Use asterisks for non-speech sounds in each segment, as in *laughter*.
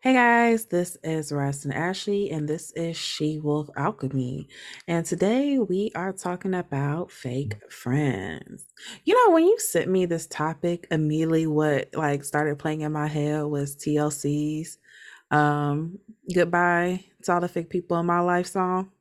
Hey guys, this is Rustin Ashley, and this is She Wolf Alchemy. And today we are talking about fake friends. You know, when you sent me this topic, immediately what like started playing in my head was TLC's um Goodbye to All the Fake People in My Life song.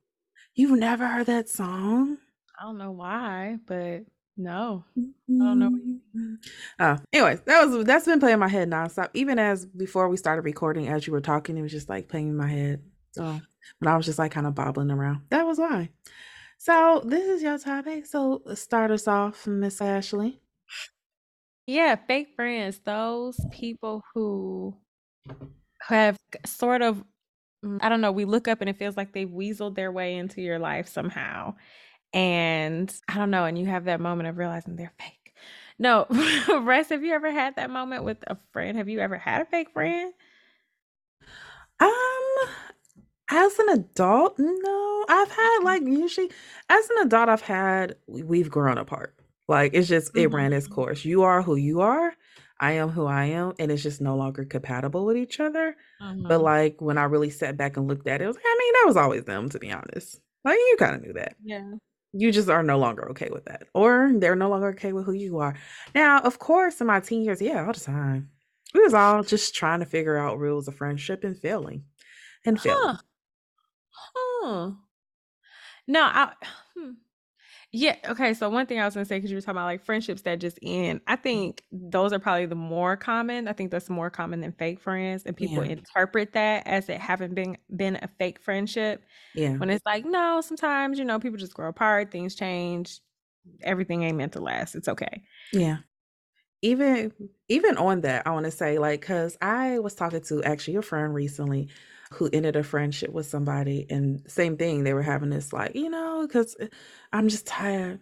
You've never heard that song? I don't know why, but no. I don't know what you Mm-hmm. Oh, anyways, that was that's been playing my head nonstop. Even as before we started recording, as you were talking, it was just like playing in my head. So when I was just like kind of bobbling around. That was why. So this is your topic. So start us off, Miss Ashley. Yeah, fake friends, those people who have sort of mm, I don't know, we look up and it feels like they've weaseled their way into your life somehow. And I don't know, and you have that moment of realizing they're fake. No, *laughs* Ress, have you ever had that moment with a friend? Have you ever had a fake friend? Um, as an adult, no. I've had like usually as an adult, I've had we- we've grown apart. Like it's just it ran its Mhm. course. You are who you are. I am who I am, and it's just no longer compatible with each other. But Mhm. like when I really sat back and looked at it, it was like, I mean, that was always them, to be honest. Like you kind of knew that. Yeah. You just are no longer okay with that, or they're no longer okay with who you are. Now, of course, in my teen years, yeah, all the time, we was all just trying to figure out rules of friendship and failing, and failing. Huh. Huh. No, I. Yeah, okay, so one thing I was gonna say, because you were talking about like friendships that just end, I think those are probably the more common. I think that's more common than fake friends, and people Yeah, interpret that as it having been been a fake friendship. yeah, When it's like, no, sometimes, you know, people just grow apart, things change, everything ain't meant to last. It's okay. yeah. Even even on that, I want to say like because I was talking to actually a friend recently who ended a friendship with somebody, and same thing. They were having this like, you know, because I'm just tired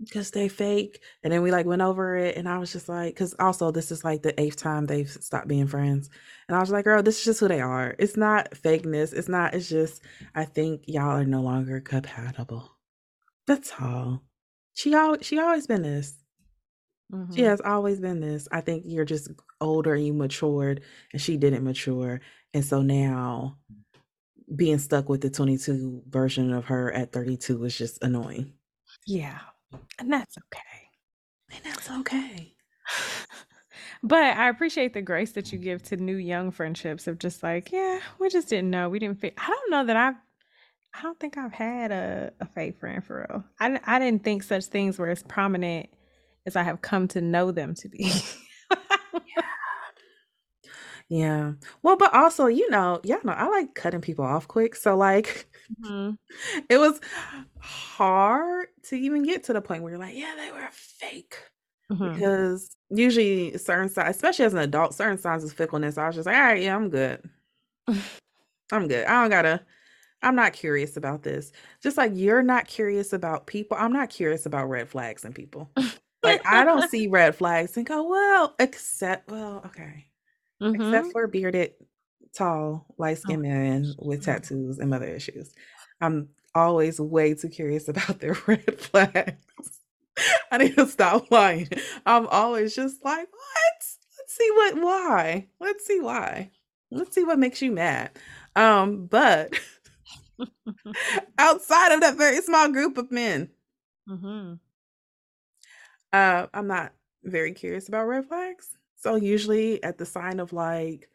because they fake. And then we like went over it, and I was just like, because also this is like the eighth time they've stopped being friends, and I was like, girl, this is just who they are. It's not fakeness. It's not. It's just I think y'all are no longer compatible. That's all. She al she always been this. She hmm has always been this. I think you're just older and you matured, and she didn't mature, and so now being stuck with the 22 version of her at 32 is just annoying. Yeah, and that's okay. And that's okay. *sighs* But I appreciate the grace that you give to new young friendships of just like, yeah, we just didn't know. We didn't fit. I don't know that I've, I don't think I've had a, a fake friend for real. I, I didn't think such things were as prominent as I have come to know them to be. *laughs* Yeah. Well, but also, you know, y'all know I like cutting people off quick. So like Mhm. *laughs* it was hard to even get to the point where you're like, yeah, they were fake. Mhm. Because usually certain signs, especially as an adult, certain signs of fickleness, I was just like, all right, yeah, I'm good. *laughs* I'm good. I don't gotta, I'm not curious about this. Just like you're not curious about people, I'm not curious about red flags and people. *laughs* Like I don't see red flags and go, well, except, well, okay. Except Mhm. for bearded, tall, Oh, light-skinned men with tattoos and mother issues. I'm always way too curious *laughs* about their red flags. *laughs* I need to stop lying. I'm always just like, what? Let's see what why. Let's see why. Let's see what makes you mad. Um, but *laughs* outside of that very small group of men, mm-hmm. uh, I'm not very curious about red flags. So usually at the sign of like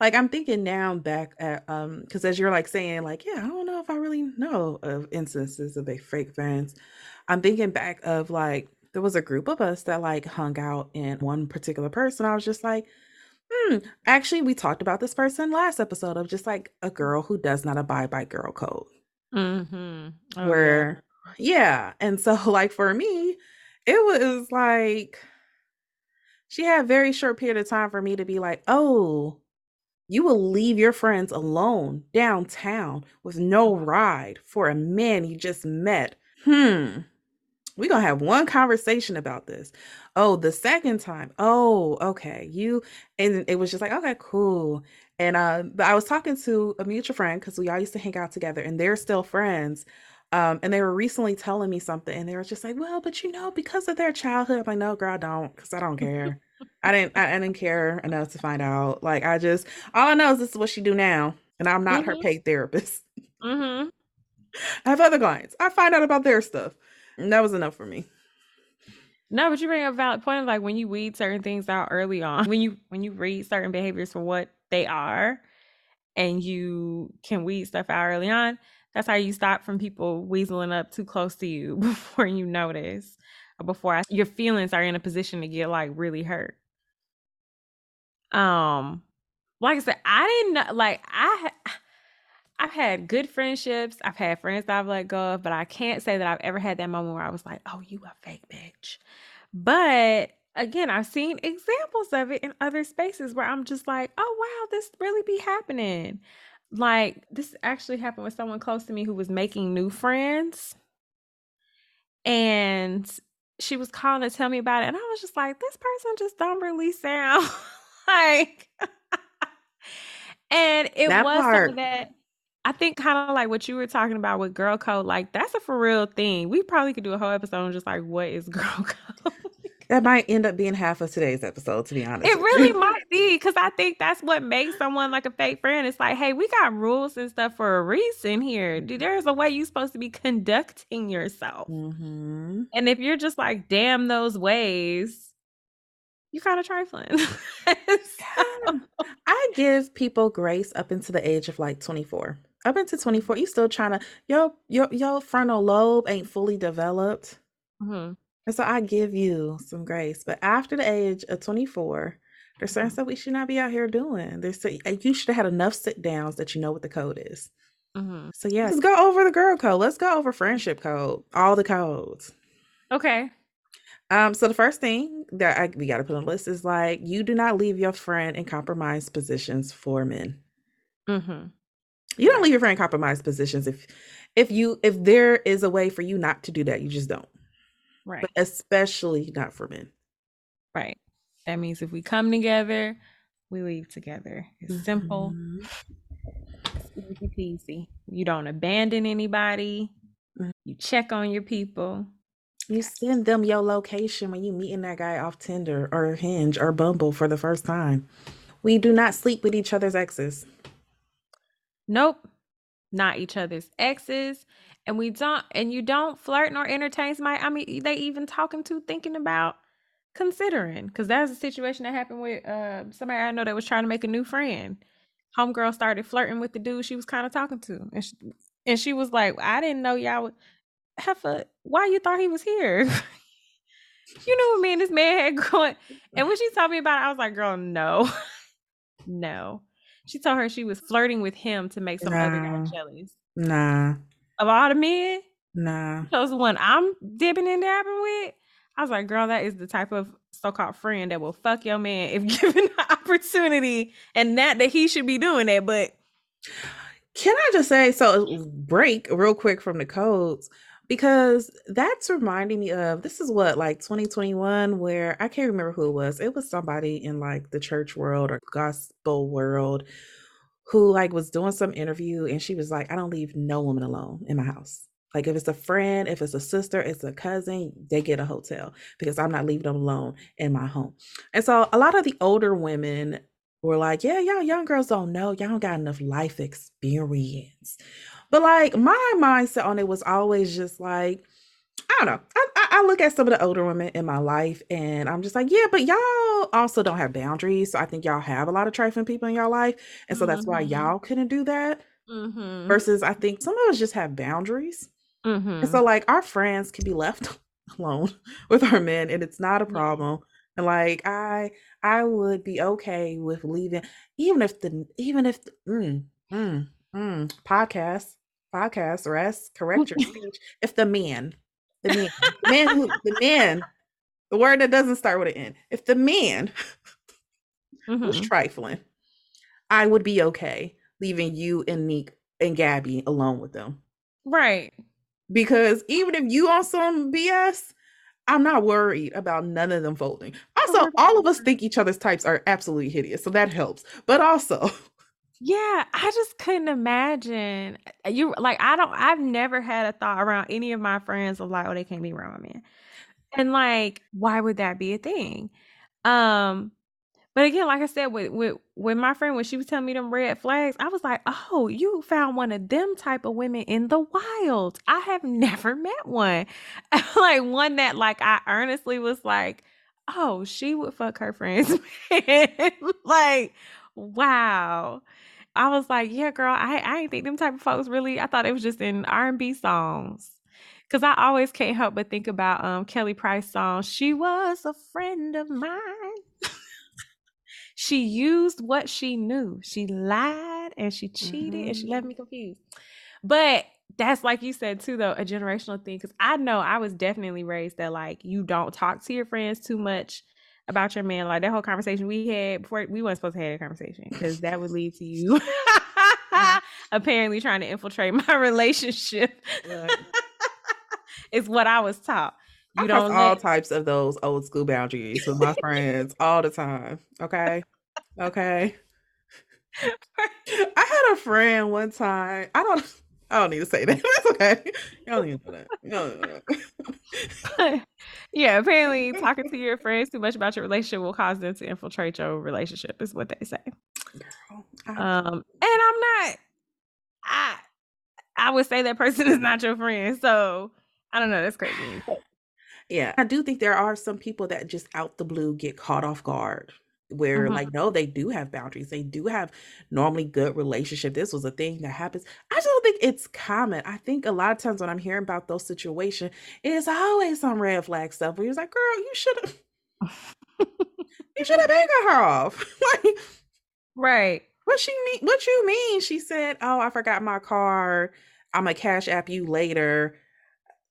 Like, I'm thinking now back at, um, because as you're, like, saying, like, "Yeah, I don't know if I really know of instances of a fake friends." I'm thinking back of, like, there was a group of us that, like, hung out in one particular person. I was just like, "Hmm." Actually, we talked about this person last episode of just, like, a girl who does not abide by girl code, Mm-hmm. Oh where Yeah, and so, *laughs* like, for me, it was like she had a very short period of time for me to be like, "Oh" You will leave your friends alone downtown with no ride for a man you just met. Hmm. We're gonna have one conversation about this. Oh, the second time. Oh, okay. You and it was just like, okay, cool. And uh, but I was talking to a mutual friend because we all used to hang out together, and they're still friends. Um, and they were recently telling me something, and they were just like, "Well, but you know, because of their childhood." I'm like, "No, girl, I don't, because I don't care." I *laughs* didn't I, I didn't care enough to find out. Like I just all I know is this is what she do now, and I'm not her Mhm. paid therapist. Mhm. *laughs* I have other clients. I find out about their stuff. And that was enough for me. No, but you bring up a valid point of like when you weed certain things out early on, *laughs* when you when you read certain behaviors for what they are, and you can weed stuff out early on, that's how you stop from people weaseling up too close to you *laughs* before you notice, or before your feelings are in a position to get like really hurt. Um, like I said, I didn't like I. I've had good friendships. I've had friends that I've let go of, but I can't say that I've ever had that moment where I was like, "Oh, you a fake bitch." But again, I've seen examples of it in other spaces where I'm just like, "Oh, wow, this really be happening." Like this actually happened with someone close to me who was making new friends. And she was calling to tell me about it, and I was just like, "This person just don't really sound *laughs* like." *laughs* and it That was part. something that I think kind of like what you were talking about with girl code, like that's a for real thing. We probably could do a whole episode on just like what is *laughs* girl code. That might end up being half of today's episode, to be honest. it really might be because I think that's what makes someone like a fake friend. It's like, hey, we got rules and stuff for a reason here. Dude, There's a way you're supposed to be conducting yourself. Mhm. And if you're just like, damn those ways, you're kind of trifling. *laughs* So- I give people grace up into the age of like 24. Up into 24, you still trying to your your your frontal lobe ain't fully developed. Mhm. And so I give you some grace. But after the age of 24, there's certain Mhm. stuff we should not be out here doing. There's you should have had enough sit downs that you know what the code is. Mhm. So yeah, let's go over the girl code. Let's go over friendship code. All the codes. Okay. Um, so the first thing that I, we got to put on the list is like you do not leave your friend in compromised positions for men. Mm-hmm. You don't leave your friend in compromised positions if if you if there is a way for you not to do that, you just don't. Right. But especially not for men. Right. That means if we come together, we leave together. It's simple, Mhm. it's easy peasy. You don't abandon anybody. Mhm. You check on your people. You send them your location when you meeting that guy off Tinder or Hinge or Bumble for the first time. We do not sleep with each other's exes. Nope. Not each other's exes. And we don't and you don't flirt nor entertain somebody. I mean, they even talking to thinking about considering. Cause that's a situation that happened with uh somebody I know that was trying to make a new friend. Homegirl started flirting with the dude she was kind of talking to. And she, and she was like, I didn't know y'all would Heifer, why you thought he was here? *laughs* you know what me and this man had *laughs* going. And when she told me about it, I was like, girl, no. *laughs* no. She told her she was flirting with him to make some other guy jealous. Nah, Of all the men, nah. chose the one I'm dipping and dabbing with. I was like, girl, that is the type of so-called friend that will fuck your man if *laughs* given the opportunity, and not that he should be doing that, but Can I just say so break real quick from the codes because that's reminding me of this is what like 2021 where I can't remember who it was. It was somebody in like the church world or gospel world who like was doing some interview and she was like I don't leave no woman alone in my house. Like if it's a friend, if it's a sister, it's a cousin, they get a hotel because I'm not leaving them alone in my home. And so a lot of the older women were like, yeah, y'all young girls don't know. Y'all don't got enough life experience. But like my mindset on it was always just like, I don't know. I, I, I look at some of the older women in my life and I'm just like, yeah, but y'all also don't have boundaries. So I think y'all have a lot of trifling people in your life. And so that's why Mhm. y'all couldn't do that. mm-hmm. Versus I think some of us just have boundaries. Mm-hmm. And so like our friends can be left *laughs* alone with our men and it's not a problem. And like I I would be okay with leaving even if the even if the, mm, mm, mm, podcast podcast Ress correct your *laughs* speech if the man the man the man who the man the word that doesn't start with an N if the man *laughs* was Mhm. trifling I would be okay leaving you and Neek and Gabby alone with them Right. because even if you on some BS, I'm not worried about none of them folding. Also, all of us think each other's types are absolutely hideous, so that helps. But also, Yeah, I just couldn't imagine. uh, You like I don't I've never had a thought around any of my friends of like, oh, they can't be around my man. And like, why would that be a thing? Um, but again, like I said, with with with my friend when she was telling me them red flags, I was like, "Oh, you found one of them type of women in the wild. I have *laughs* never met one, *laughs* like one that like I earnestly was like, oh, she would fuck her friends, *laughs* like, wow. I was like, yeah, girl, I I ain't think them type of folks really. I thought it was just in R and B songs. Cause I always can't help but think about um Kelly Price song. She was a friend of mine. *laughs* she used what she knew. She lied and she cheated mm-hmm. and she left me confused. But that's like you said too, though, a generational thing. Cause I know I was definitely raised that like you don't talk to your friends too much about your man. Like that whole conversation we had before we weren't supposed to have a conversation because that would lead to you *laughs* *laughs* apparently trying to infiltrate my *laughs* relationship. Right. is what I was taught. You I don't all types of those old school boundaries with my friends all the time. Okay. Okay. I had a friend one time. I don't I don't need to say that. *laughs* That's okay. You don't need to know that. You don't know that. *laughs* yeah, apparently *laughs* talking to your friends too much about your relationship will cause them to infiltrate your relationship, is what they say. Girl, um, and I'm not I I would say that person is not your friend. So I don't know, that's crazy. *sighs* Yeah. I do think there are some people that just out the blue get caught off guard where mm-hmm. like no they do have boundaries they do have normally good relationship this was a thing that happens. I just don't think it's common i think a lot of times when i'm hearing about those situations it's always some red flag stuff where you're like girl you should have *laughs* you should have cut her off. *laughs* Like right. What she mean what you mean? She said oh i forgot my card i'm gonna cash app you later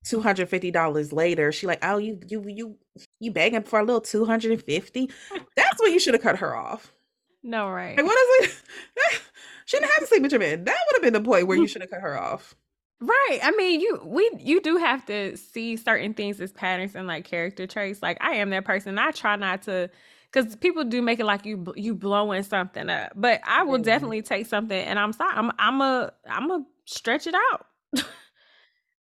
$250 later. She like oh you you you you begging for a little 250 that's when you should have cut her off. No right. like, what is it? *laughs* She didn't have to sleep with your man. That would have been the point where you *laughs* should have cut her off. Right. I mean you we you do have to see certain things as patterns and like character traits. Like i am that person. I try not to because people do make it like you you blowing something up. But i will mm-hmm. definitely take something and i'm sorry i'm i'm a i'm a stretch it out. *laughs*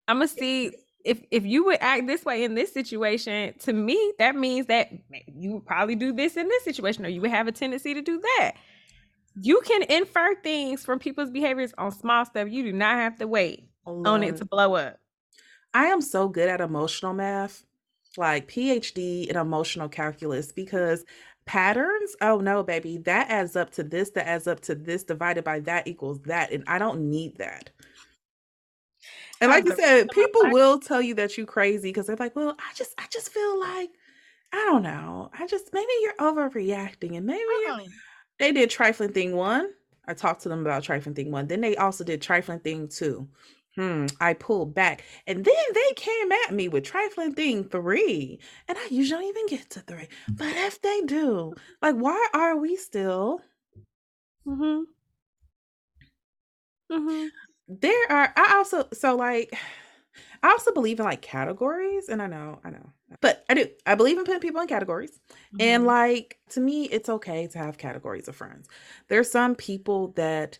I'm gonna see if if you would act this way in this situation, to me, that means that you would probably do this in this situation, or you would have a tendency to do that. You can infer things from people's behaviors on small stuff. You do not have to wait oh, on it to blow up. I am so good at emotional math, like PhD in emotional calculus, because patterns, oh no, baby, that adds up to this, that adds up to this, divided by that equals that. And I don't need that. And like you said, people will tell you that you're crazy because they're like, well, I just I just feel like I don't know. I just maybe you're overreacting and maybe uh-huh. they did trifling thing one. I talked to them about trifling thing one. Then they also did trifling thing two. Hmm, I pulled back. And then they came at me with trifling thing three. And I usually don't even get to three. But if they do, like, why are we still? Mm-hmm. Mm-hmm there are I also so like *sighs* I also believe in like categories and I know, I know. But I do. I believe in putting people in categories. Mm-hmm. And like to me it's okay to have categories of friends. There's some people that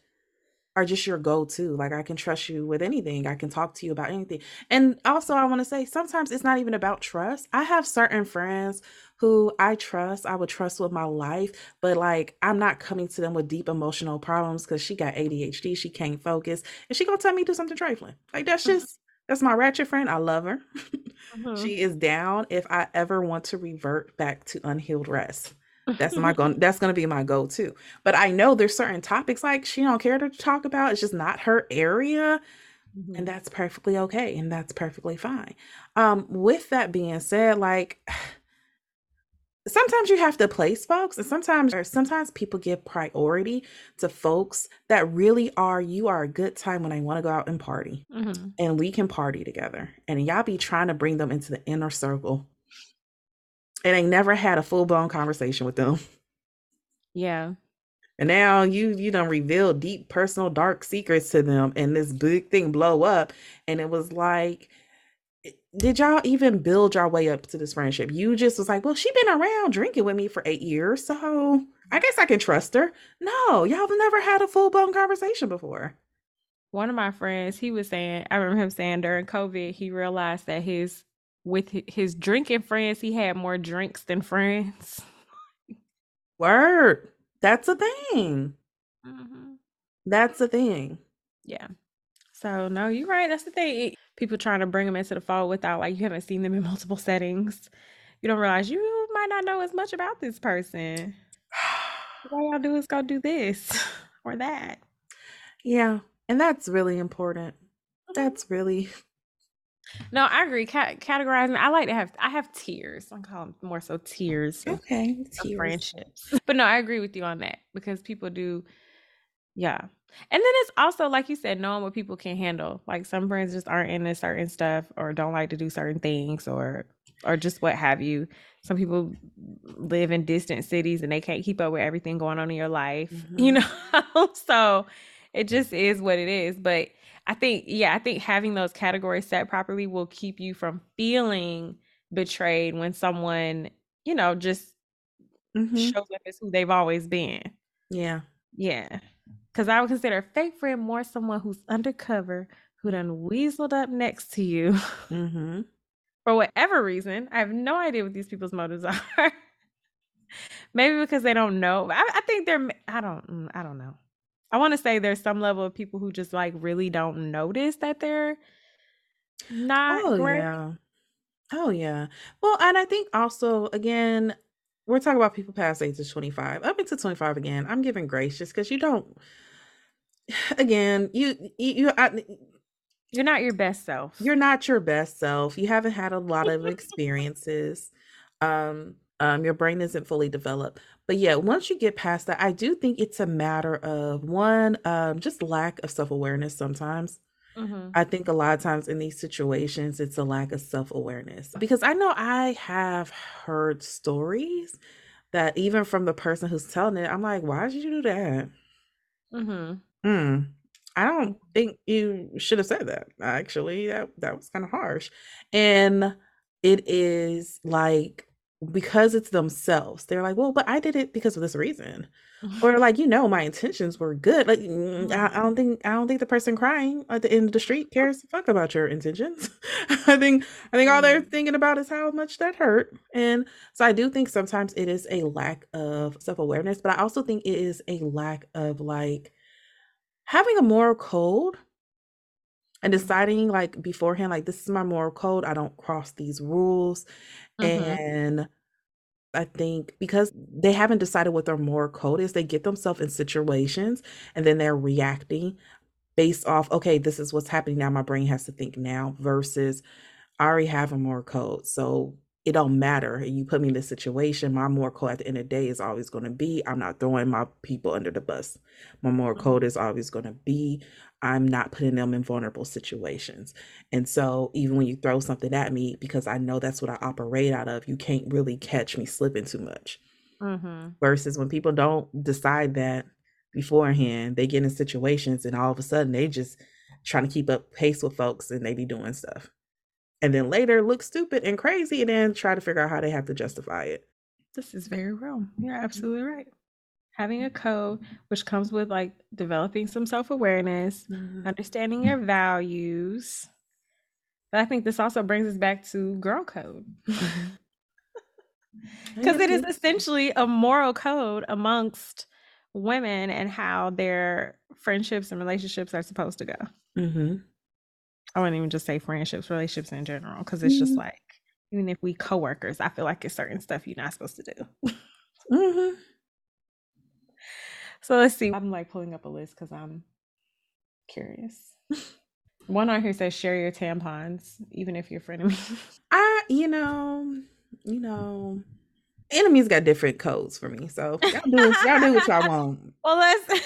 are just your go-to. Like I can trust you with anything. I can talk to you about anything. And also I want to say sometimes it's not even about trust. I have certain friends who I trust, I would trust with my life, but like I'm not coming to them with deep emotional problems because she got ADHD, she can't focus, and she gonna tell me to do something trifling. Like that's mm-hmm. just that's my ratchet friend. I love her. *laughs* Mm-hmm. she is down if I ever want to revert back to unhealed Ress. That's my *laughs* going that's gonna be my go-to. But I know there's certain topics like she don't care to talk about. It's just not her area. Mm-hmm. And that's perfectly okay. And that's perfectly fine. Um, with that being said, like *sighs* sometimes you have to place folks and sometimes or sometimes people give priority to folks that really are you are a good time when i want to go out and party mm-hmm. and we can party together and y'all be trying to bring them into the inner circle and I never had a full-blown conversation with them yeah and now you you don't reveal deep personal dark secrets to them and this big thing blow up and it was like eh, did y'all even build your way up to this friendship? You just was like, well, she been around drinking with me for eight years, so I guess I can trust her. No, y'all have never had a full blown conversation before. One of my friends, he was saying, I remember him saying during COVID, he realized that his with his drinking friends, he had more drinks than friends. Word. That's a thing. Mhm. That's a thing. Yeah. So no, you're right. That's the thing. People trying to bring them into the fold without like you haven't seen them in *laughs* multiple settings. You don't realize you might not know as much about this person. *sighs* All y'all do is go do this *laughs* or that. Yeah, and that's really important. Mhm. That's really No, I agree. Ca- categorizing, I like to have. I have tiers. I call them more so tiers. okay. Tiers. friendships. But no, I agree with you on that because people do. Yeah, and then it's also like you said, knowing what people can handle. Like some friends just aren't into certain stuff or don't like to do certain things or or just what have you. Some people live in distant cities and they can't keep up with everything going on in your life. *laughs* You Mhm. know, so it just is what it is. But I think, yeah, I think having those categories set properly will keep you from feeling betrayed when someone, you know, just Mhm. shows up as who they've always been. Yeah. Yeah. Cause I would consider a fake friend more someone who's undercover, who done weaseled up next to you Mm-hmm. *laughs* for whatever reason. I have no idea what these people's motives *laughs* are. Maybe because they don't know. I, I think they're. I don't. mm, I don't know. I want to say there's some level of people who just like really don't notice that they're not Oh great. yeah. Oh yeah. Well, and I think also again, we're talking about people past age of 25. Up into 25 again, I'm giving grace just because you don't *sighs* again, you you, you I, You're not your best self. you're not your best self. You haven't had a lot of *laughs* experiences. Um, um, your brain isn't fully developed. But yeah, once you get past that, I do think it's a matter of one, um, just lack of self-awareness sometimes. Mhm. I think a lot of times in these situations, it's a lack of self-awareness. Because I know I have heard stories that even from the person who's telling it, I'm like, why did you do that? Mhm. Hmm. I don't think you should have said that. Actually, that that was kind of harsh. And it is like because it's themselves. They're like, "Well, but I did it because of this reason." Or like, "You know, my intentions were good." Like, mm, I, I Mhm. don't think I don't think the person crying at the end of the street cares fuck about your intentions. *laughs* I think I think all they're Mhm. thinking about is how much that hurt. And so I do think sometimes it is a lack of self-awareness, but I also think it is a lack of like having a moral code and deciding like beforehand like this is my moral code i don't cross these rules Mhm. and i think because they haven't decided what their moral code is they get themselves in situations and then they're reacting based off okay this is what's happening now my brain has to think now versus i already have a moral code so it don't matter. You put me in this situation my moral code at the end of the day is always going to be i'm not throwing my people under the bus. My moral Mhm. code is always going to be i'm not putting them in vulnerable situations. And so even when you throw something at me because i know that's what i operate out of you can't really catch me slipping too much. Mhm. versus when people don't decide that beforehand they get in situations and all of a sudden they just trying to keep up pace with folks and they be doing stuff and then later look stupid and crazy and then try to figure out how they have to justify it This is very real. You're mm-hmm. absolutely right. Having a mm-hmm. code, which comes with like developing some self awareness, mm-hmm. understanding your values. But I think this also brings us back to girl code. *laughs* Because it is essentially a moral code amongst women and how their friendships and relationships are supposed to go. Mhm. I wouldn't even just say friendships, relationships in general, because it's just Mhm. like, even if we coworkers, I feel like it's certain stuff you're not supposed to do. Mhm. So let's see. I'm like pulling up a list because I'm curious. *laughs* One on here says share your tampons, even if you're frenemies. *laughs* I, you know, you know, enemies got different codes for me. So y'all do, y'all do what y'all *laughs* want. well, let's.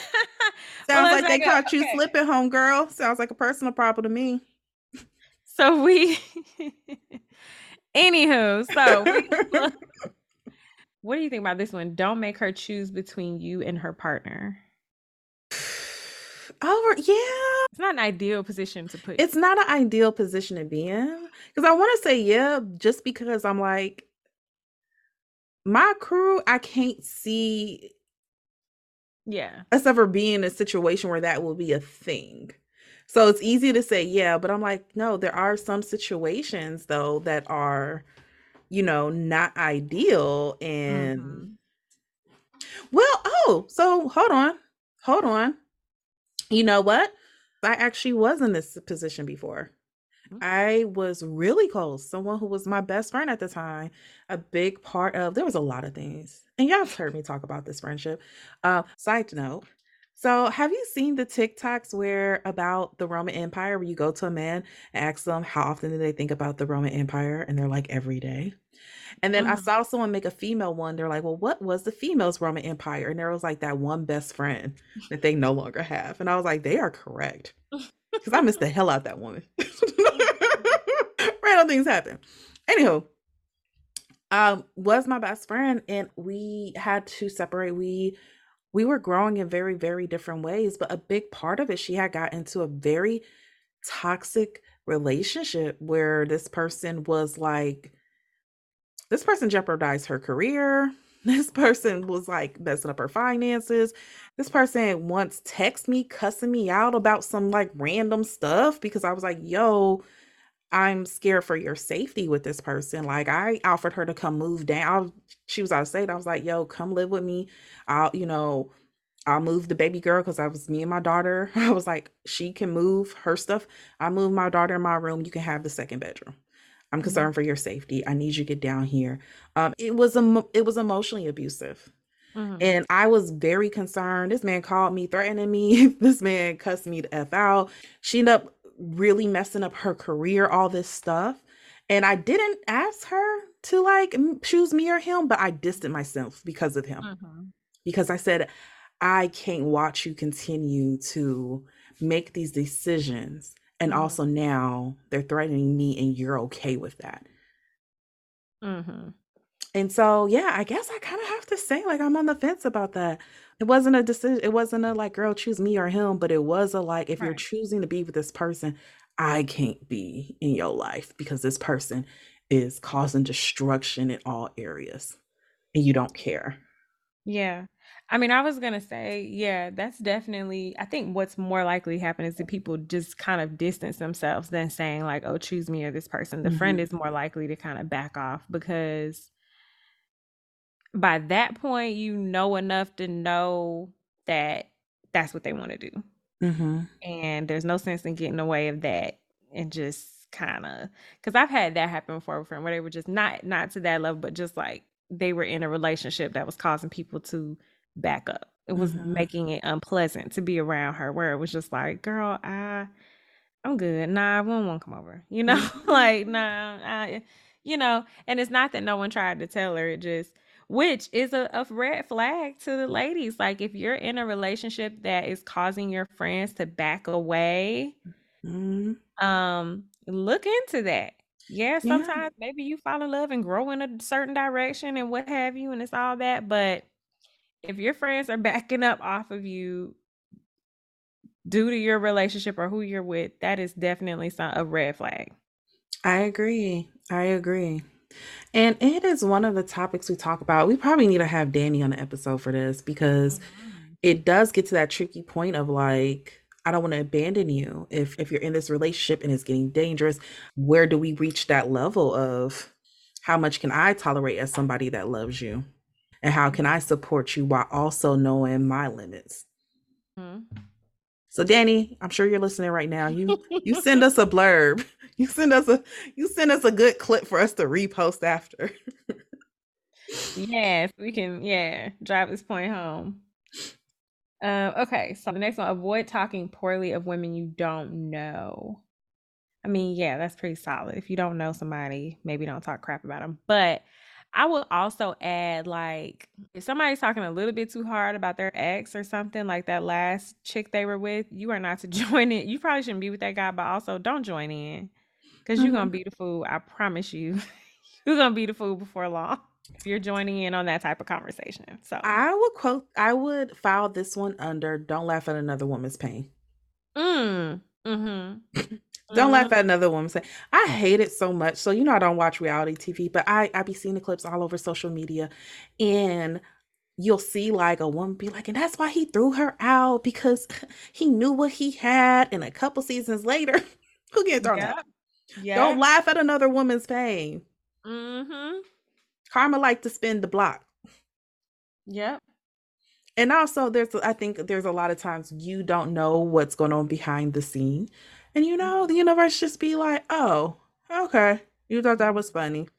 Well, Sounds let's like they caught you okay. slipping, homegirl. Sounds like a personal problem to me. So we. *laughs* Anywho, so we, what do you think about this one? Don't make her choose between you and her partner. *sighs* Oh yeah. It's not an ideal position to put. It's not an ideal position to be in. Because I want to say, yeah, just because I'm like, my crew, I can't see yeah. us ever be in a situation where that will be a thing. So it's easy to say, yeah, but I'm like, no, there are some situations though that are, you know, not ideal. And Mhm. Well, oh, so hold on. Hold on. You know what? I actually was in this position before. Mm. I was really close. Someone who was my best friend at the time. A big part of there was a lot of things. And y'all have heard me talk about this friendship. Uh, side note. So have you seen the TikToks where about the Roman Empire where you go to a man and ask them how often do they think about the Roman Empire? And they're like every day. And then I Mhm. saw someone make a female one. They're like, well, what was the female's Roman Empire? And there was like that one best friend that they no longer have. And I was like, they are correct. *laughs* Because I missed the hell out that woman. *laughs* Random things happen. Anywho, um, was my best friend, and we had to separate. We we were growing in very, very different ways, but a big part of it, she had got into a very toxic relationship where this person was like this person jeopardized her career. *laughs* This person was like messing up her finances. This person once texted me cussing me out about some like random stuff because I was like, yo, I'm scared for your safety with this person. Like I offered her to come move down. She was out of state. I was like, yo, come live with me. I'll, you know, I'll move the baby girl because I was me and my daughter. *laughs* I was like, she can move her stuff. I move my daughter in my room. You can have the second bedroom. I'm Mhm. concerned for your safety. I need you to get down here. Um, it was emo- it was emotionally abusive. Mhm. And I was very concerned. This man called me, threatening me. *laughs* this man cussed me to F out. She ended up really messing up her career, all this stuff. And I didn't ask her to like choose me or him, but I distanced myself because of him. Mhm. Because I said, I can't watch you continue to make these decisions. And Mhm. also now they're threatening me, and you're okay with that. Mm-hmm. And so, yeah, I guess I kind of to say, like, I'm on the fence about that. It wasn't a decision. It wasn't a like, girl, choose me or him, but it was a like, if you're Right. choosing to be with this person, I can't be in your life because this person is causing destruction in all areas and you don't care. Yeah. I mean, I was gonna say, yeah, that's definitely I think what's more likely happen is that people just kind of distance themselves than saying like, "Oh, choose me or this person." The friend hmm is more likely to kind of back off because by that point you know enough to know that that's what they want to do. hmm And there's no sense in getting in the way of that and just kind of because I've had that happen before with friend where they were just not not to that level, but just like they were in a relationship that was causing people to back up. It was hmm making it unpleasant to be around her where it was just like, girl, I I'm good. Nah, want to come over. You know, *laughs* like, nah, I, you know, and it's not that no one tried to tell her, it just, which is a, a red flag to the ladies. Like, if you're in a relationship that is causing your friends to back away, hmm um, look into that. Yeah, Yeah. sometimes maybe you fall in love and grow in a certain direction and what have you, and it's all that. But if your friends are *laughs* backing up off of you due to your relationship or who you're with, that is definitely some a red flag. I agree. I agree. And it is one of the topics we talk about. We probably need to have Danny on the episode for this because Mhm. it does get to that tricky point of like, I don't want to abandon you. If if you're in this relationship and it's getting dangerous, where do we reach that level of how much can I tolerate as somebody that loves you? And how can I support you while also knowing my limits? Mhm. So Danny, I'm sure you're listening right now. You you send us a blurb. *laughs* You send us a you send us a good clip for us to repost after. Yes, we can, yeah, drive this point home. Um, okay, so the next one, avoid talking poorly of women you don't know. I mean, yeah, that's pretty solid. If you don't know somebody, maybe don't talk crap about them. But I would also add, like, if somebody's talking a little bit too hard about their ex or something, like that last chick they were with, you are not to *laughs* join it. You probably shouldn't be with that guy, but also don't join in because you're gonna Mhm. be the fool. I promise you, *laughs* you're gonna be the fool before long *laughs* if you're joining in on that type of conversation. So, I would quote I would file this one under don't laugh at another woman's pain. mm, mm-hmm, Don't laugh mm-hmm, at another woman's pain. I hate it so much. So you know I don't watch reality TV, but I I be seeing the clips all over social media and you'll see like a woman be like, and that's why he threw her out because *laughs* he knew what he had. And a couple seasons later, *laughs* who get thrown out? yeah, Don't laugh at another woman's pain. mm-hmm, Karma like to spin the block. yep. And also there's I think there's a lot of times you don't know what's going on behind the scene. And you know, the universe just be like, "Oh, okay. You thought that was funny.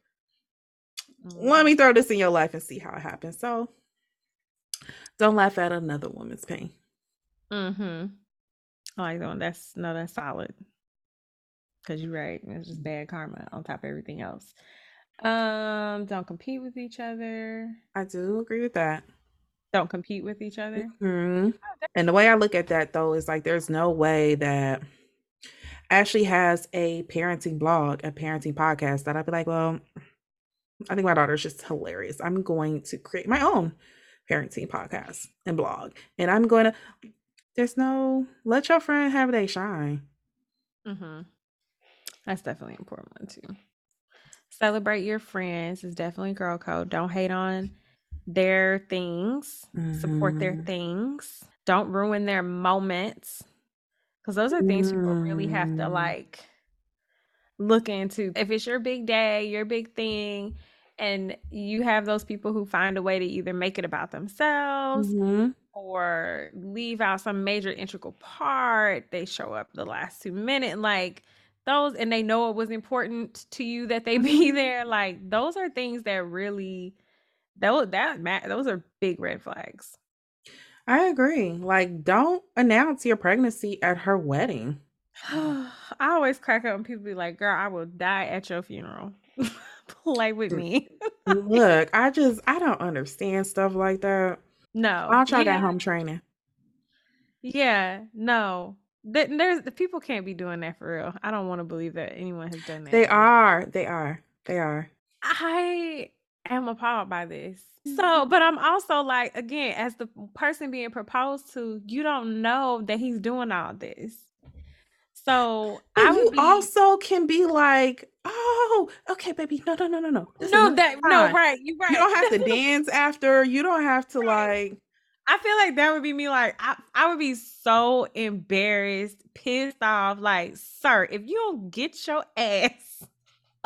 Let me Mhm. throw this in your life and see how it happens." So, don't laugh at another woman's pain. Mm Mhm. I like that one. That's no, that's solid. Cause you're right. It's just bad karma on top of everything else. Um, don't compete with each other. I do agree with that. Don't compete with each other. Mhm. Oh, And the way I look at that though is like there's no way that Ashley has a parenting blog, a parenting podcast that I'd be like, well, I think my daughter's just hilarious. I'm going to create my own parenting podcast and blog. And I'm going to there's no let your friend have they shine. Mm-hmm. That's definitely an important one too. Celebrate your friends is definitely girl code. Don't hate on their things. Support their Mhm. things. Don't ruin their moments. Cause those are things people really have to Mm. like look into. If it's your big day, your big thing, and you have those people who find a way to either make it about themselves Mhm. or leave out some major integral part. They show up the last two minutes, like those, and they know it was important to you that they *laughs* be there. Like those are things that really, those that ma- those are big red flags. I agree. Like don't announce your pregnancy at her wedding. *sighs* I always crack up when people be like, "Girl, I will die at your funeral." *laughs* Play with me. *laughs* Look, I just I don't understand stuff like that. no, I'll try yeah, got home training? yeah, no. There's the people can't be doing that for real. I don't want to believe that anyone has done that. They are. They are. They are. I am appalled by this. So, mm-hmm. but I'm also like, again, as the person being proposed to, you don't know that he's doing all this. So But I you be also can be like, oh, okay, baby. No, no, no, no, no. This no that no right. You right. You don't have to *laughs* dance after. You don't have to Right. like. I feel like that would be me. Like I, I would be so embarrassed, pissed off. Like, sir, if you don't get your ass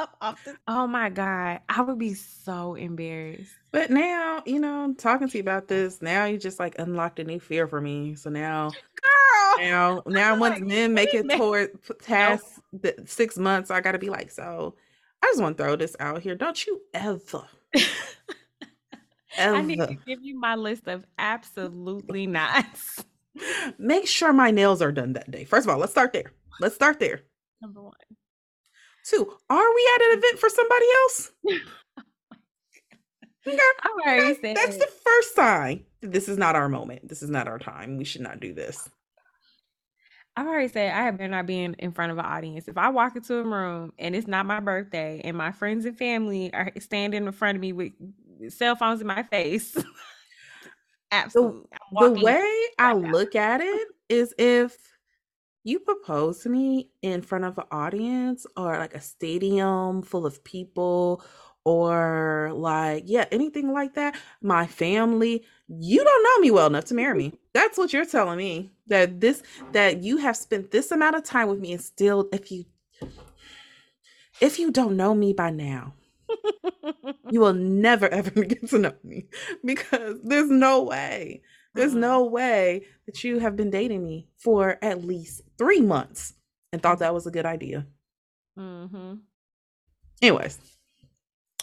up off the, oh my god, I would be so embarrassed. But now, you know, talking to you about this, now you just like unlocked a new fear for me. So now, Girl, now, *laughs* now, I'm once like, men make it toward *laughs* past the six months, I got to be like, so I just want to throw this out here. Don't you ever, *laughs* I need to ever give you my list of absolutely nots. make sure my nails are done that day. First of all, let's start there. Let's start there. Number one. Two, are we at an event for somebody else? *laughs* Okay. I already That's, the first sign. that This is not our moment. This is not our time. We should not do this. I've already said I have better not be in, in front of an audience. If I walk into a room and it's not my birthday and my friends and family are standing in front of me with cell phones in my face, *laughs* The, absolutely. I'm the way I look at it *laughs* is if you propose to me in front of an audience or like a stadium full of people or like yeah anything like that my family you don't know me well enough to marry me. That's what you're telling me that this that you have spent this amount of time with me and still if you if you don't know me by now you will never *laughs* ever get to know me because there's no way there's no way that you have been dating me for at least three months and thought that was a good idea Mm-hmm. anyways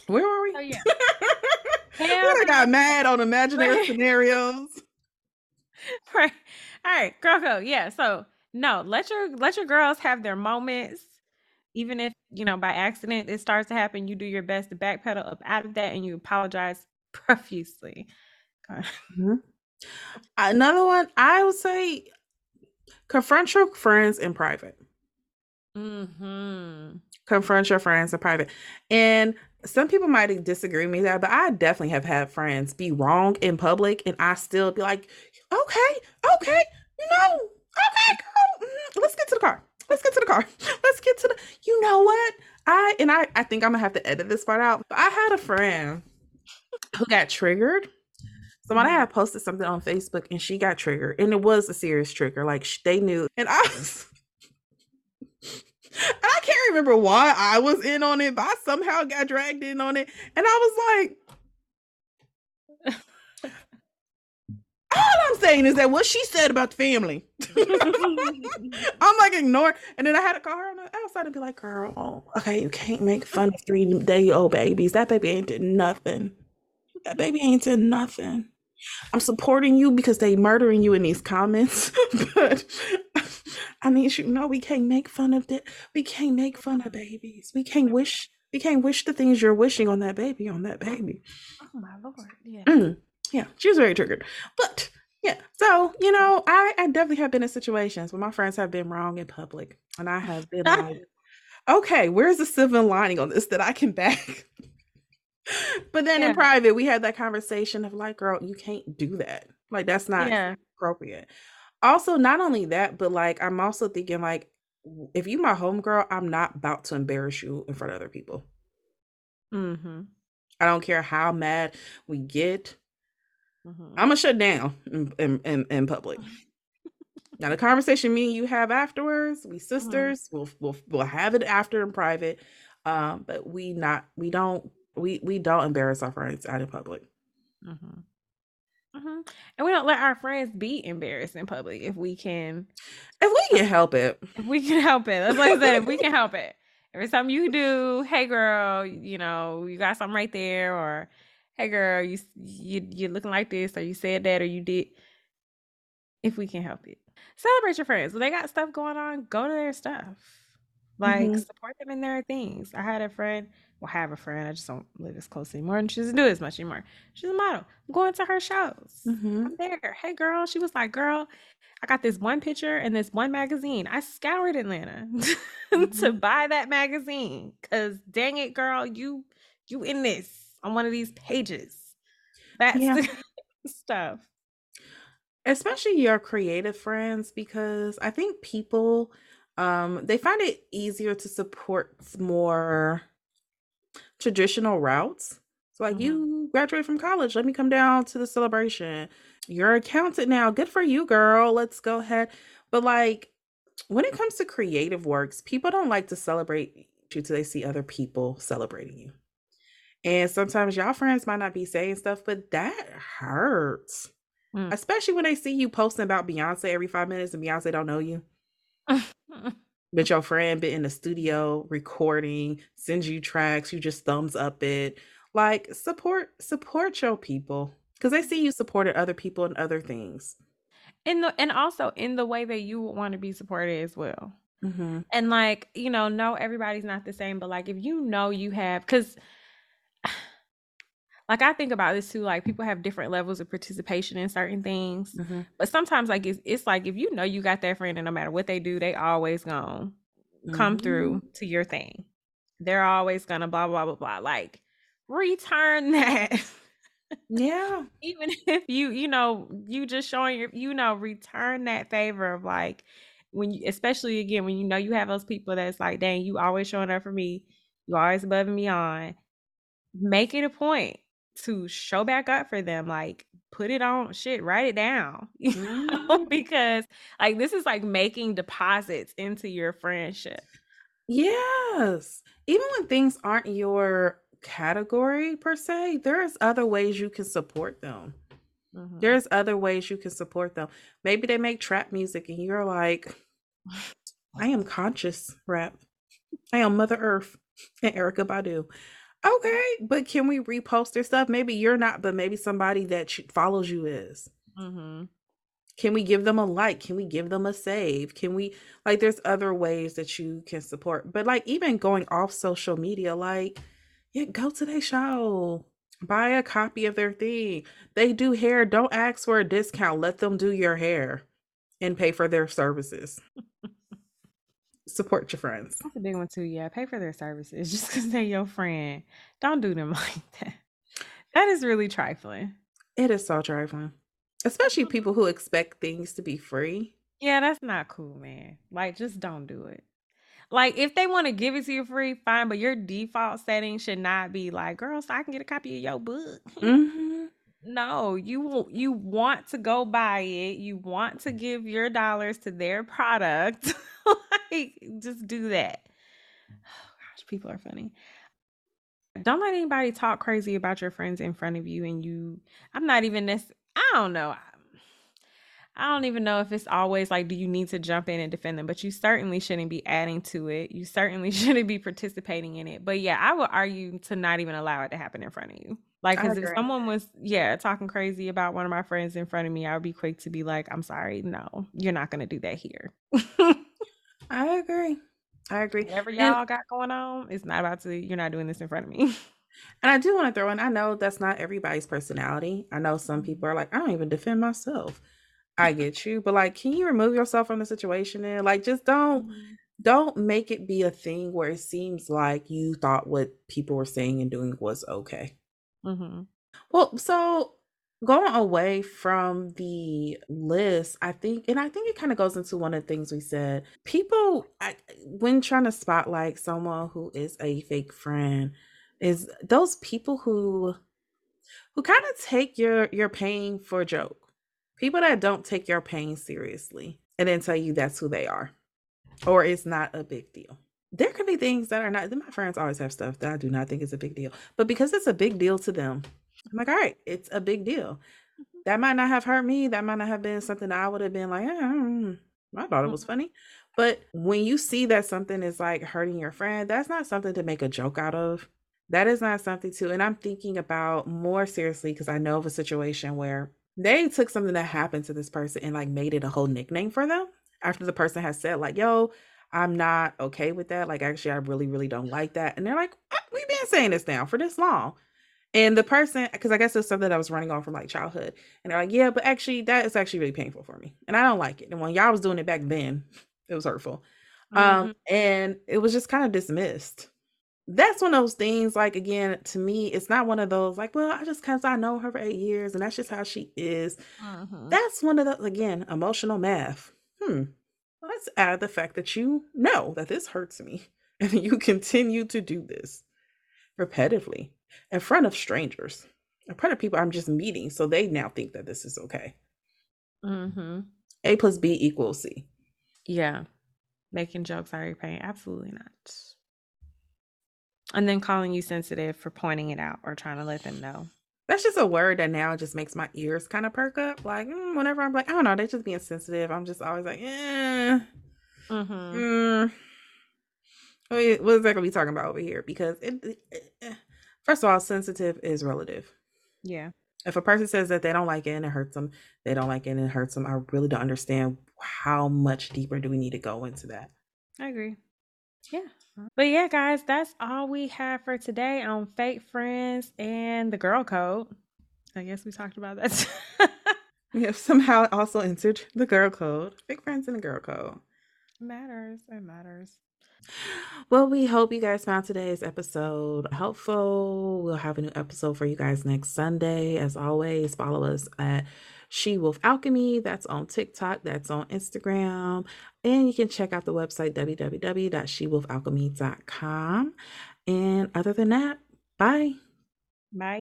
where were we So yeah, *laughs* done no. got mad on imaginary scenarios *laughs* right. All right, girl code. Yeah. So no, let your let your girls have their moments. Even if, you know, by accident it starts to happen, you do your best to backpedal up out of that and you apologize *laughs* profusely. Okay. Another one i would say confront your friends in private Mm-hmm. confront your friends in private. And some people might disagree with me that, but I definitely have had friends be wrong in public, and I still be like, okay, okay, you know, okay, girl, mm, let's get to the car. Let's get to the car. *laughs* Let's get to the. You know what? I and I. I think I'm gonna have to edit this part out. But I had a friend who got triggered. Somebody mm-hmm. had posted something on Facebook, and she got triggered, and it was a serious trigger. Like they knew, and I was. *laughs* And I can't remember why I was in on it, but I somehow got dragged in on it. And I was like, *laughs* All I'm saying is that what she said about the family. *laughs* I'm like ignoring, and then I had to call her on the outside and be like, "Girl, okay, you can't make fun of three day old babies. That baby ain't did nothing. That baby ain't did nothing. I'm supporting you because they murdering you in these comments, *laughs* but I need you to know we can't make fun of that. We can't make fun of babies. We can't wish. We can't wish the things you're wishing on that baby on that baby. Oh my lord. Yeah. Mm, yeah, she was very triggered. But yeah, so you know, I, I definitely have been in situations where my friends have been wrong in public, and I have been *laughs* like, okay, where's the silver lining on this that I can back? *laughs* *laughs* but then Yeah. in private, we had that conversation of like, girl, you can't do that. Like that's not Yeah. appropriate. Also, not only that, but like I'm also thinking like, if you my homegirl, I'm not about to embarrass you in front of other people. Mm-hmm. I don't care how mad we get. mm-hmm. I'm gonna shut down in, in, in, in public. *laughs* Now the conversation me and you have afterwards, we sisters, we'll we'll we'll have it after in private. Um, but we not we don't we we don't embarrass our friends out in public. Mm-hmm. Mm-hmm. And we don't let our friends be embarrassed in public if we can If we can help it. if we can help it. That's like I said, if we can *laughs* help it. Every time you do, hey girl, you know, you got something right there, or hey girl, you you you're looking like this, or you said that, or you did. If we can help it, celebrate your friends. When they got stuff going on, go to their stuff. Like Mhm. support them in their things. I had a friend, well, have a friend. I just don't live as close anymore, and she doesn't do as much anymore. She's a model. I'm going to her shows. Mhm. I'm there. Hey girl, she was like, girl, I got this one picture and this one magazine. I scoured Atlanta *laughs* to Mhm. buy that magazine. Cause dang it, girl, you you in this on one of these pages. That's Yeah. the *laughs* stuff. Especially your creative friends, because I think people um they find it easier to support more traditional routes. So like Mhm. you graduate from college, let me come down to the celebration. You're an accountant now. Good for you, girl. Let's go ahead. But like when it comes to creative works, people don't like to celebrate you till they see other people celebrating you. And sometimes y'all friends might not be saying stuff, but that hurts. Mm. Especially when they see you posting about Beyonce every five minutes and Beyonce don't know you. *laughs* *laughs* But your friend been in the studio recording, sends you tracks, you just thumbs up it. Like support support your people. Because they see you supported other people and other things. in the and also in the way that you would want to be supported as well. hmm And like, you know, no, everybody's not the same, but like if you know you have because like I think about this too, like people have different levels of participation in certain things. hmm But sometimes like it's it's like if you know you got that friend and no matter what they do, they always gonna come through to your thing. They're always gonna blah blah blah blah. Like return *laughs* that. Yeah. *laughs* Even if you, you know, you just showing your, you know, return that favor of like when you especially again when you know you have those people that's like, dang, you always showing up for me, you always above and beyond. Make it a point to show back up for them. Like put it on shit, write it down. *laughs* You know, Mhm. because like this is like making deposits into your friendship. Yes. Even when things aren't your category per se, there's other ways you can support them. Mhm. There's other ways you can support them. Maybe they make trap music and you're like, *sighs* I am conscious rap. I am Mother Earth and Erykah Badu. Okay, but can we repost their stuff? Maybe you're not, but maybe somebody that follows you is. Mhm. Can we give them a like? Can we give them a save? Can we like there's other ways that you can support. But like even going off social media, like yeah, go to their show. Buy a copy of their thing. They do hair. Don't ask for a discount. Let them do your hair and pay for their services. Support your friends. That's a big one too. Yeah, pay for their services *laughs* just because they're your friend. Don't do them *laughs* like that. That is really trifling. It is so trifling. Especially people who expect things to be free. Yeah, that's not cool, man. Like, just don't do it. Like, if they want to give it to you free, fine, but your default setting should not be like, girl, so I can get a copy of your book. *laughs* hmm No, you you want to go buy it. You want to give your dollars to their product. *laughs* like, just do that. Oh gosh, people are funny. Don't let anybody talk crazy about your friends in front of you, and you. I'm not even this. I don't know. I don't even know if it's always like, do you need to jump in and defend them? But you certainly shouldn't be adding to it. You certainly *laughs* shouldn't be participating in it. But yeah, I would argue to not even allow it to happen in front of you. Like, because if someone was, yeah, talking crazy about one of my friends in front of me, I would be quick to be like, I'm sorry, no, you're not going to do that here. *laughs* I agree. I agree. Whatever y'all and, got going on, it's not about to, you're not doing this in front of me. *laughs* And I do want to throw in, I know that's not everybody's personality. I know some people are like, I don't even defend myself. I get you, but like, can you remove yourself from the situation and like just don't mm-hmm. don't make it be a thing where it seems like you thought what people were saying and doing was okay. Mm-hmm. Well, so going away from the list, I think, and I think it kind of goes into one of the things we said. People, I, when trying to spotlight someone who is a fake friend, is those people who who kind of take your your pain for a joke. People that don't take your pain seriously and then tell you that's who they are or it's not a big deal. There could be things that are not my friends always have stuff that I do not think is a big deal. But because it's a big deal to them, I'm like, all right, it's a big deal. Mm-hmm. That might not have hurt me. That might not have been something I would have been like, eh, I thought it was mm-hmm. funny. But when you see that something is like hurting your friend, that's not something to make a joke out of that is not something to and i'm thinking about more seriously because i know of a situation where they took something that happened to this person and like made it a whole nickname for them after the person has said like yo i'm not okay with that like actually i really really don't like that and they're like we've been saying this now for this long and the person because i guess it's something that I was running on from like childhood. And they're like yeah but actually that is actually really painful for me. And i don't like it. And when y'all was doing it back then *laughs* it was hurtful. Um, mm-hmm. um and it was just kind of dismissed. That's one of those things like again to me it's not one of those like well i just because i know her for eight years and that's just how she is. Mm-hmm. that's one of those again emotional math. Hmm. Let's add the fact that you know that this hurts me. *laughs* And you continue to do this repetitively in front of strangers in front of people i'm just meeting so they now think that this is okay mm-hmm. a plus b equals c yeah making jokes are your pain absolutely not and then calling you sensitive for pointing it out or trying to let them know. That's just a word that now just makes my ears kind of perk up. Like mm, whenever I'm like, I don't know, they're just being sensitive. I'm just always like, eh. Mm-hmm. Mm. What exactly are we talking about over here? Because it, it, it, eh, first of all, sensitive is relative. Yeah. If a person says that they don't like it and it hurts them, they don't like it and it hurts them. I really don't understand how much deeper do we need to go into that. I agree. Yeah. But yeah, guys, that's all we have for today on Fake Friends and the Girl Code. I guess we talked about that. *laughs* we have somehow also entered the Girl Code. Fake Friends and the Girl Code. It matters. It matters. Well, we hope you guys found today's episode helpful. We'll have a new episode for you guys next Sunday. As always, follow us at She Wolf Alchemy. That's on TikTok, that's on Instagram. And you can check out the website www.shewolfalchemy.com. And other than that, bye. Bye.